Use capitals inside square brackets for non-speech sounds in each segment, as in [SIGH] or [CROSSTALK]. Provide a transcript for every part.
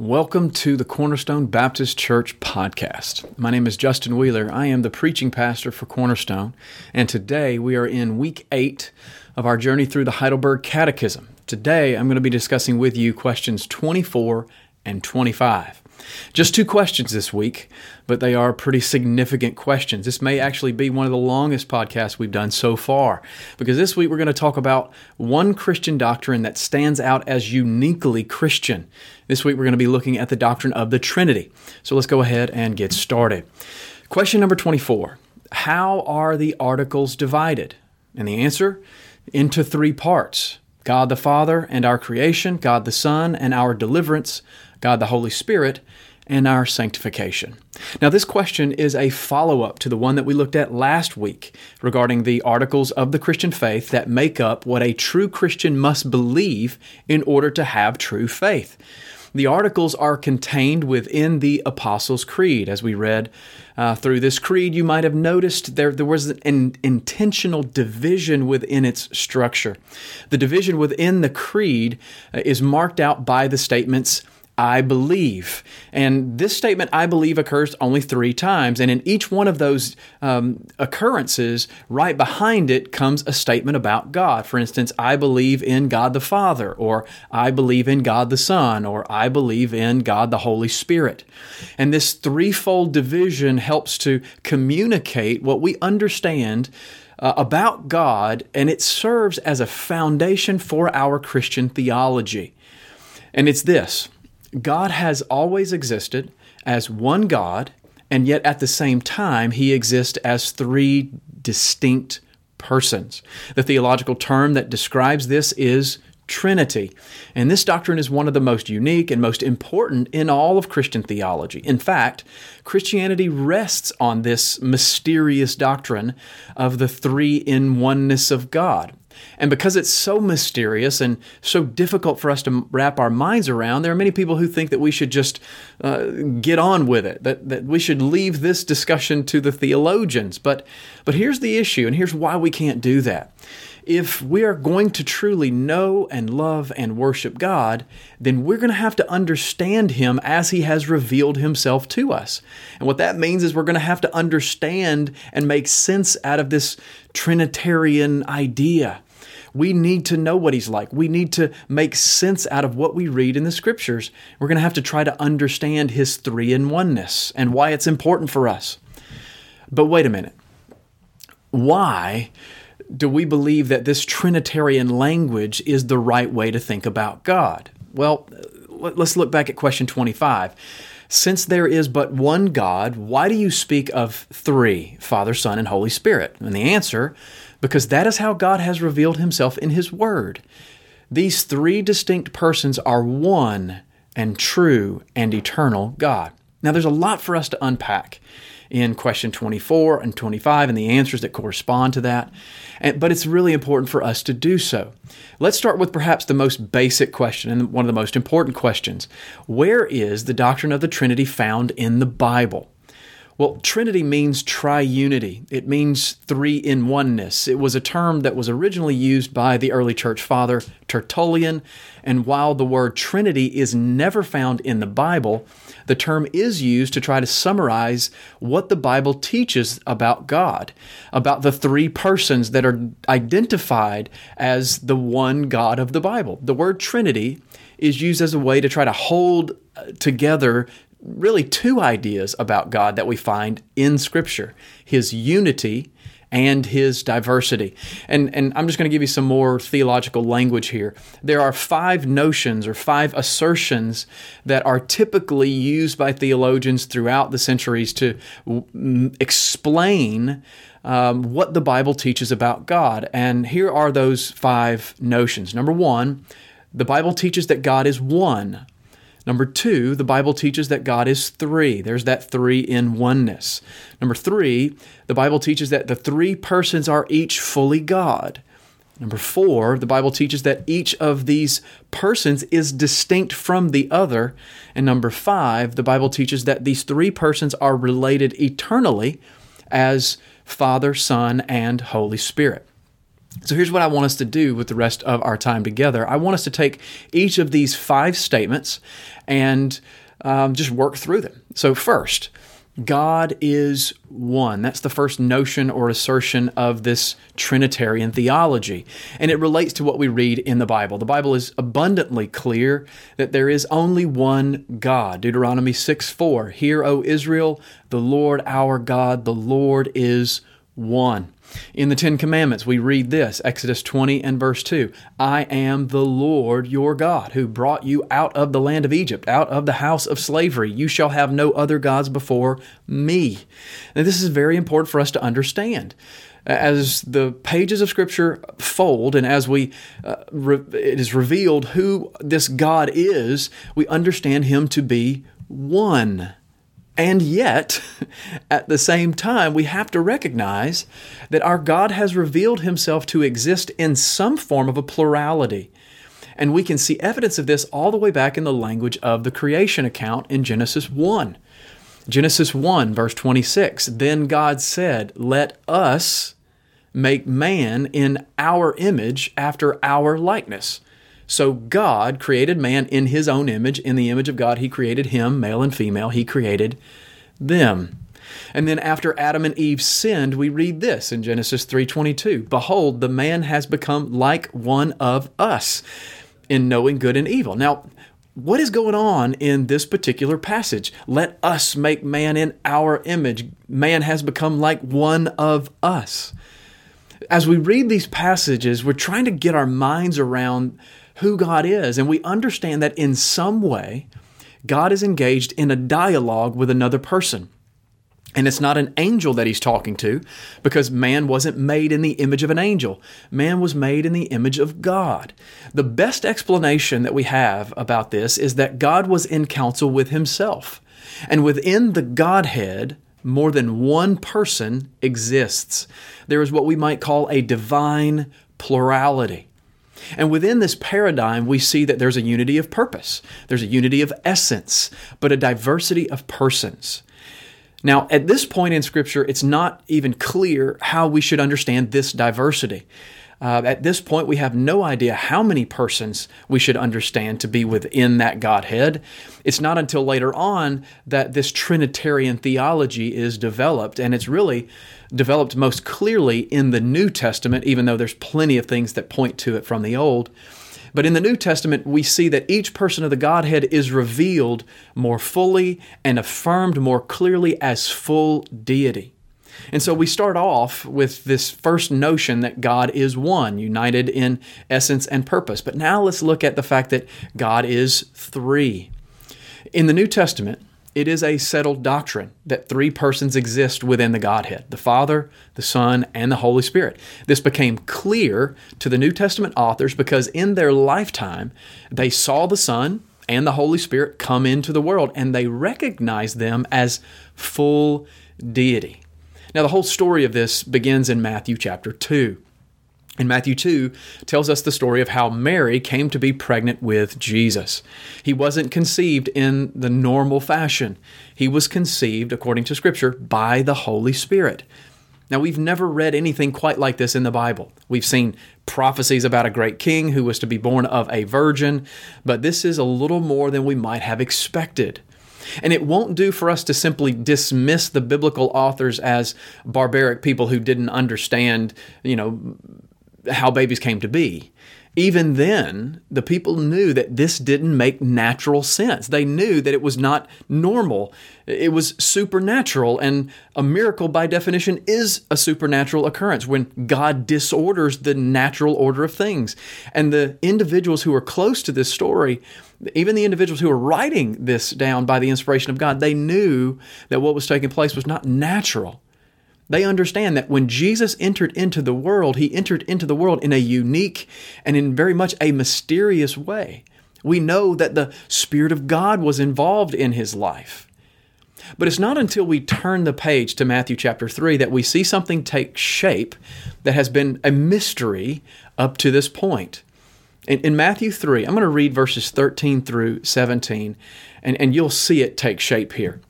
Welcome to the Cornerstone Baptist Church podcast. My name is Justin Wheeler. I am the preaching pastor for Cornerstone, and today we are in week eight of our journey through the Heidelberg Catechism. Today I'm going to be discussing with you questions 24 and 25. Just two questions this week, but they are pretty significant questions. This may actually be one of the longest podcasts we've done so far, because this week we're going to talk about one Christian doctrine that stands out as uniquely Christian. This week we're going to be looking at the doctrine of the Trinity. So let's go ahead and get started. Question number 24 How are the articles divided? And the answer into three parts God the Father and our creation, God the Son and our deliverance, God the Holy Spirit, and our sanctification. Now, this question is a follow up to the one that we looked at last week regarding the articles of the Christian faith that make up what a true Christian must believe in order to have true faith. The articles are contained within the Apostles' Creed. As we read uh, through this creed, you might have noticed there, there was an intentional division within its structure. The division within the creed uh, is marked out by the statements I believe. And this statement, I believe, occurs only three times. And in each one of those um, occurrences, right behind it comes a statement about God. For instance, I believe in God the Father, or I believe in God the Son, or I believe in God the Holy Spirit. And this threefold division helps to communicate what we understand. Uh, about God, and it serves as a foundation for our Christian theology. And it's this God has always existed as one God, and yet at the same time, he exists as three distinct persons. The theological term that describes this is Trinity. And this doctrine is one of the most unique and most important in all of Christian theology. In fact, Christianity rests on this mysterious doctrine of the three in oneness of God. And because it's so mysterious and so difficult for us to wrap our minds around, there are many people who think that we should just uh, get on with it, that, that we should leave this discussion to the theologians. But, but here's the issue, and here's why we can't do that. If we are going to truly know and love and worship God, then we're going to have to understand Him as He has revealed Himself to us. And what that means is we're going to have to understand and make sense out of this Trinitarian idea. We need to know what he's like. We need to make sense out of what we read in the scriptures. We're going to have to try to understand his three in oneness and why it's important for us. But wait a minute. Why do we believe that this Trinitarian language is the right way to think about God? Well, let's look back at question 25. Since there is but one God, why do you speak of three, Father, Son, and Holy Spirit? And the answer because that is how God has revealed himself in his word. These three distinct persons are one and true and eternal God. Now, there's a lot for us to unpack in question 24 and 25 and the answers that correspond to that, but it's really important for us to do so. Let's start with perhaps the most basic question and one of the most important questions Where is the doctrine of the Trinity found in the Bible? Well, Trinity means triunity. It means three in oneness. It was a term that was originally used by the early church father Tertullian, and while the word Trinity is never found in the Bible, the term is used to try to summarize what the Bible teaches about God, about the three persons that are identified as the one God of the Bible. The word Trinity is used as a way to try to hold uh, together really two ideas about God that we find in Scripture His unity and his diversity. And, and I'm just going to give you some more theological language here. There are five notions or five assertions that are typically used by theologians throughout the centuries to explain um, what the Bible teaches about God. And here are those five notions. Number one, the Bible teaches that God is one. Number two, the Bible teaches that God is three. There's that three in oneness. Number three, the Bible teaches that the three persons are each fully God. Number four, the Bible teaches that each of these persons is distinct from the other. And number five, the Bible teaches that these three persons are related eternally as Father, Son, and Holy Spirit. So here's what I want us to do with the rest of our time together. I want us to take each of these five statements and um, just work through them. So, first, God is one. That's the first notion or assertion of this Trinitarian theology. And it relates to what we read in the Bible. The Bible is abundantly clear that there is only one God. Deuteronomy 6 4. Hear, O Israel, the Lord our God, the Lord is one. In the Ten Commandments, we read this Exodus 20 and verse 2 I am the Lord your God, who brought you out of the land of Egypt, out of the house of slavery. You shall have no other gods before me. And this is very important for us to understand. As the pages of Scripture fold, and as we uh, re- it is revealed who this God is, we understand Him to be one. And yet, [LAUGHS] at the same time, we have to recognize that our God has revealed himself to exist in some form of a plurality. And we can see evidence of this all the way back in the language of the creation account in Genesis 1. Genesis 1, verse 26 Then God said, Let us make man in our image after our likeness. So God created man in his own image. In the image of God, he created him, male and female. He created them. And then after Adam and Eve sinned, we read this in Genesis 3:22, "Behold, the man has become like one of us in knowing good and evil." Now, what is going on in this particular passage? Let us make man in our image. Man has become like one of us. As we read these passages, we're trying to get our minds around who God is. And we understand that in some way, God is engaged in a dialogue with another person. And it's not an angel that he's talking to because man wasn't made in the image of an angel. Man was made in the image of God. The best explanation that we have about this is that God was in counsel with himself. And within the Godhead, more than one person exists. There is what we might call a divine plurality. And within this paradigm, we see that there's a unity of purpose, there's a unity of essence, but a diversity of persons. Now, at this point in Scripture, it's not even clear how we should understand this diversity. Uh, at this point, we have no idea how many persons we should understand to be within that Godhead. It's not until later on that this Trinitarian theology is developed, and it's really developed most clearly in the New Testament, even though there's plenty of things that point to it from the Old. But in the New Testament, we see that each person of the Godhead is revealed more fully and affirmed more clearly as full deity. And so we start off with this first notion that God is one, united in essence and purpose. But now let's look at the fact that God is three. In the New Testament, it is a settled doctrine that three persons exist within the Godhead the Father, the Son, and the Holy Spirit. This became clear to the New Testament authors because in their lifetime they saw the Son and the Holy Spirit come into the world and they recognized them as full deity. Now, the whole story of this begins in Matthew chapter 2. In Matthew 2 tells us the story of how Mary came to be pregnant with Jesus. He wasn't conceived in the normal fashion. He was conceived according to scripture by the Holy Spirit. Now, we've never read anything quite like this in the Bible. We've seen prophecies about a great king who was to be born of a virgin, but this is a little more than we might have expected. And it won't do for us to simply dismiss the biblical authors as barbaric people who didn't understand, you know, how babies came to be. Even then, the people knew that this didn't make natural sense. They knew that it was not normal. It was supernatural, and a miracle, by definition, is a supernatural occurrence when God disorders the natural order of things. And the individuals who are close to this story even the individuals who were writing this down by the inspiration of God, they knew that what was taking place was not natural. They understand that when Jesus entered into the world, he entered into the world in a unique and in very much a mysterious way. We know that the Spirit of God was involved in his life. But it's not until we turn the page to Matthew chapter 3 that we see something take shape that has been a mystery up to this point. In, in Matthew 3, I'm going to read verses 13 through 17, and, and you'll see it take shape here.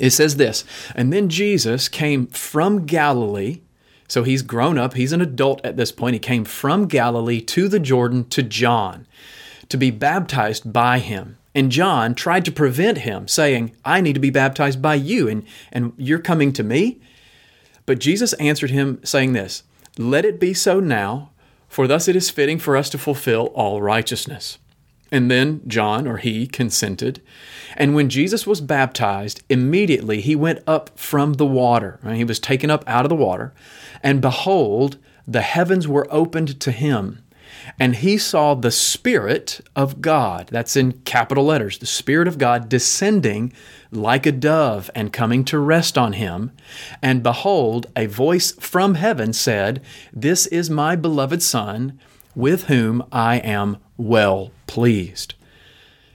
It says this And then Jesus came from Galilee So he's grown up, he's an adult at this point. He came from Galilee to the Jordan to John to be baptized by him. And John tried to prevent him, saying, I need to be baptized by you, and, and you're coming to me? But Jesus answered him, saying this Let it be so now, for thus it is fitting for us to fulfill all righteousness. And then John, or he, consented. And when Jesus was baptized, immediately he went up from the water. He was taken up out of the water. And behold, the heavens were opened to him and he saw the Spirit of God, that's in capital letters, the Spirit of God descending like a dove and coming to rest on him. And behold, a voice from heaven said, This is my beloved Son, with whom I am well pleased.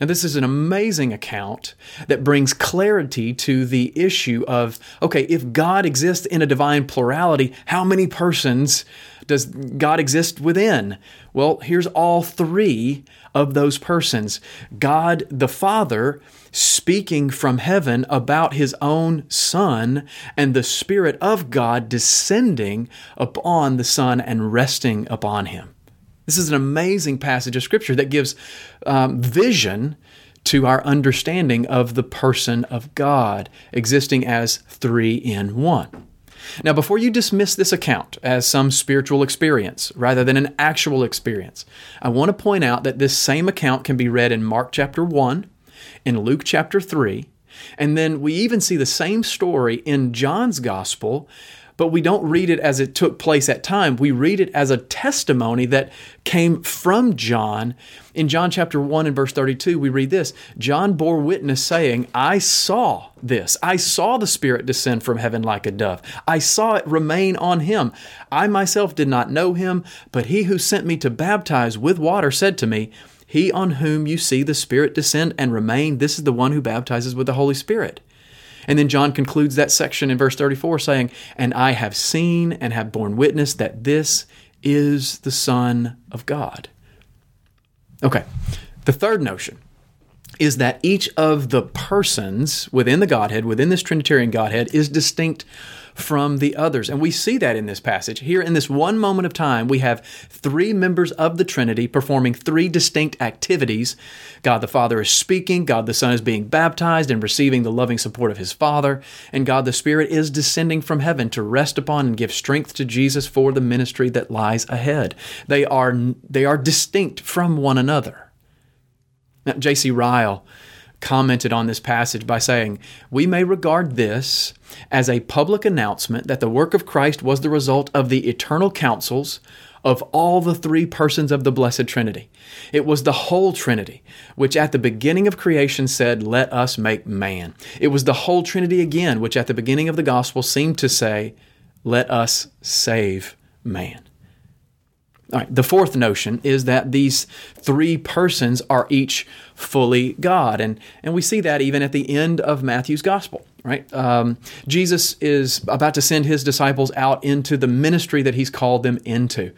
Now, this is an amazing account that brings clarity to the issue of okay, if God exists in a divine plurality, how many persons does God exist within? Well, here's all three of those persons God the Father speaking from heaven about his own Son, and the Spirit of God descending upon the Son and resting upon him. This is an amazing passage of Scripture that gives um, vision to our understanding of the person of God, existing as three in one. Now, before you dismiss this account as some spiritual experience rather than an actual experience, I want to point out that this same account can be read in Mark chapter 1, in Luke chapter 3, and then we even see the same story in John's gospel but we don't read it as it took place at time. We read it as a testimony that came from John. In John chapter 1 and verse 32, we read this John bore witness, saying, I saw this. I saw the Spirit descend from heaven like a dove. I saw it remain on him. I myself did not know him, but he who sent me to baptize with water said to me, He on whom you see the Spirit descend and remain, this is the one who baptizes with the Holy Spirit. And then John concludes that section in verse 34 saying, And I have seen and have borne witness that this is the Son of God. Okay, the third notion is that each of the persons within the Godhead, within this Trinitarian Godhead, is distinct from the others. And we see that in this passage. Here, in this one moment of time, we have three members of the Trinity performing three distinct activities. God the Father is speaking, God the Son is being baptized and receiving the loving support of his Father, and God the Spirit is descending from heaven to rest upon and give strength to Jesus for the ministry that lies ahead. They are, they are distinct from one another. Now, J.C. Ryle commented on this passage by saying, We may regard this as a public announcement that the work of Christ was the result of the eternal counsels of all the three persons of the Blessed Trinity. It was the whole Trinity, which at the beginning of creation said, Let us make man. It was the whole Trinity again, which at the beginning of the gospel seemed to say, Let us save man. All right, the fourth notion is that these three persons are each fully God. And, and we see that even at the end of Matthew's gospel, right? Um, Jesus is about to send his disciples out into the ministry that he's called them into.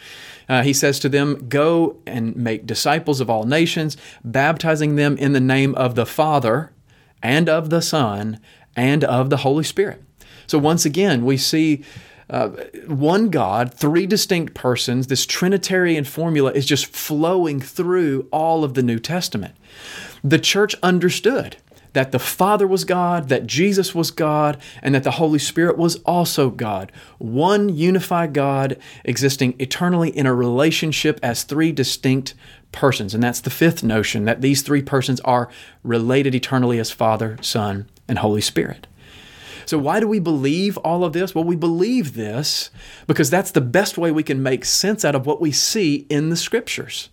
Uh, he says to them, Go and make disciples of all nations, baptizing them in the name of the Father and of the Son and of the Holy Spirit. So once again, we see uh, one God, three distinct persons. This Trinitarian formula is just flowing through all of the New Testament. The church understood that the Father was God, that Jesus was God, and that the Holy Spirit was also God. One unified God existing eternally in a relationship as three distinct persons. And that's the fifth notion that these three persons are related eternally as Father, Son, and Holy Spirit. So, why do we believe all of this? Well, we believe this because that's the best way we can make sense out of what we see in the scriptures.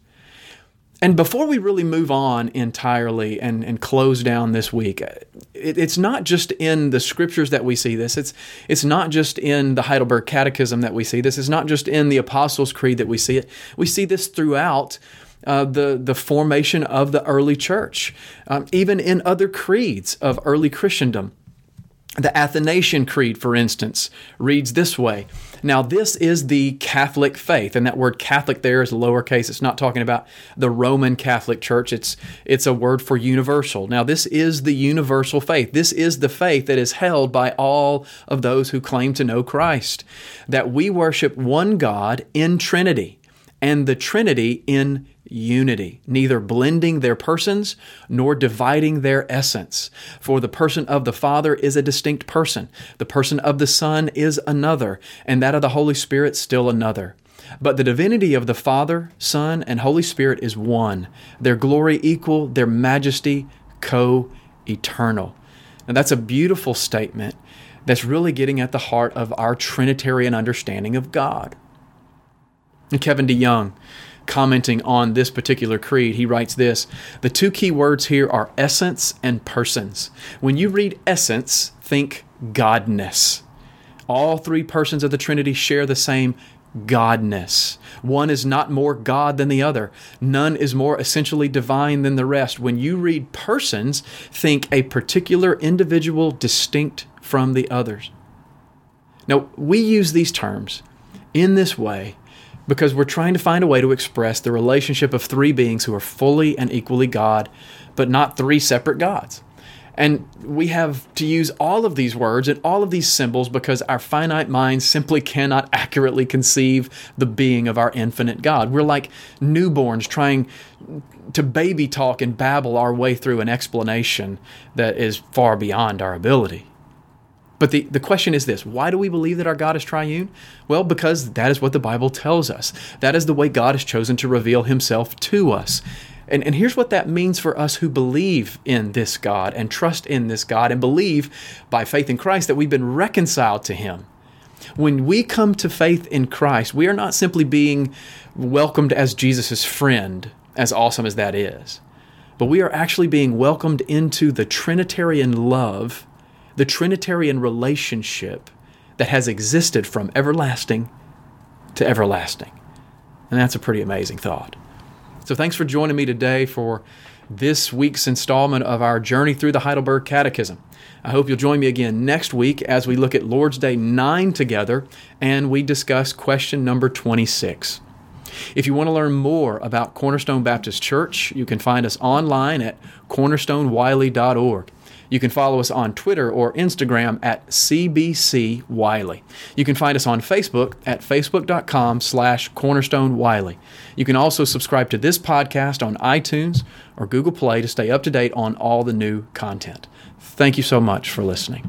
And before we really move on entirely and, and close down this week, it, it's not just in the scriptures that we see this. It's, it's not just in the Heidelberg Catechism that we see this. It's not just in the Apostles' Creed that we see it. We see this throughout uh, the, the formation of the early church, um, even in other creeds of early Christendom The Athanasian Creed, for instance, reads this way. Now, this is the Catholic faith, and that word Catholic there is lowercase. It's not talking about the Roman Catholic Church. It's it's a word for universal. Now, this is the universal faith. This is the faith that is held by all of those who claim to know Christ. That we worship one God in Trinity, and the Trinity in unity, neither blending their persons nor dividing their essence. For the person of the Father is a distinct person, the person of the Son is another, and that of the Holy Spirit still another. But the divinity of the Father, Son, and Holy Spirit is one, their glory equal, their majesty co eternal. Now, that's a beautiful statement that's really getting at the heart of our Trinitarian understanding of God. And Kevin DeYoung, commenting on this particular creed, he writes this The two key words here are essence and persons. When you read essence, think Godness. All three persons of the Trinity share the same Godness. One is not more God than the other. None is more essentially divine than the rest. When you read persons, think a particular individual distinct from the others. Now, we use these terms in this way because we're trying to find a way to express the relationship of three beings who are fully and equally God, but not three separate gods. And we have to use all of these words and all of these symbols because our finite minds simply cannot accurately conceive the being of our infinite God. We're like newborns trying to baby talk and babble our way through an explanation that is far beyond our ability. But the, the question is this why do we believe that our God is triune? Well, because that is what the Bible tells us. That is the way God has chosen to reveal himself to us. And, and here's what that means for us who believe in this God and trust in this God and believe by faith in Christ that we've been reconciled to Him. When we come to faith in Christ, we are not simply being welcomed as Jesus' friend, as awesome as that is, but we are actually being welcomed into the Trinitarian love the Trinitarian relationship that has existed from everlasting to everlasting. And that's a pretty amazing thought. So thanks for joining me today for this week's installment of our journey through the Heidelberg Catechism. I hope you'll join me again next week as we look at Lord's Day 9 together and we discuss question number 26. If you want to learn more about Cornerstone Baptist Church, you can find us online at cornerstonewiley.org. You can follow us on Twitter or Instagram at CBC Wiley. You can find us on Facebook at facebook.com slash cornerstone Wiley. You can also subscribe to this podcast on iTunes or Google Play to stay up to date on all the new content. Thank you so much for listening.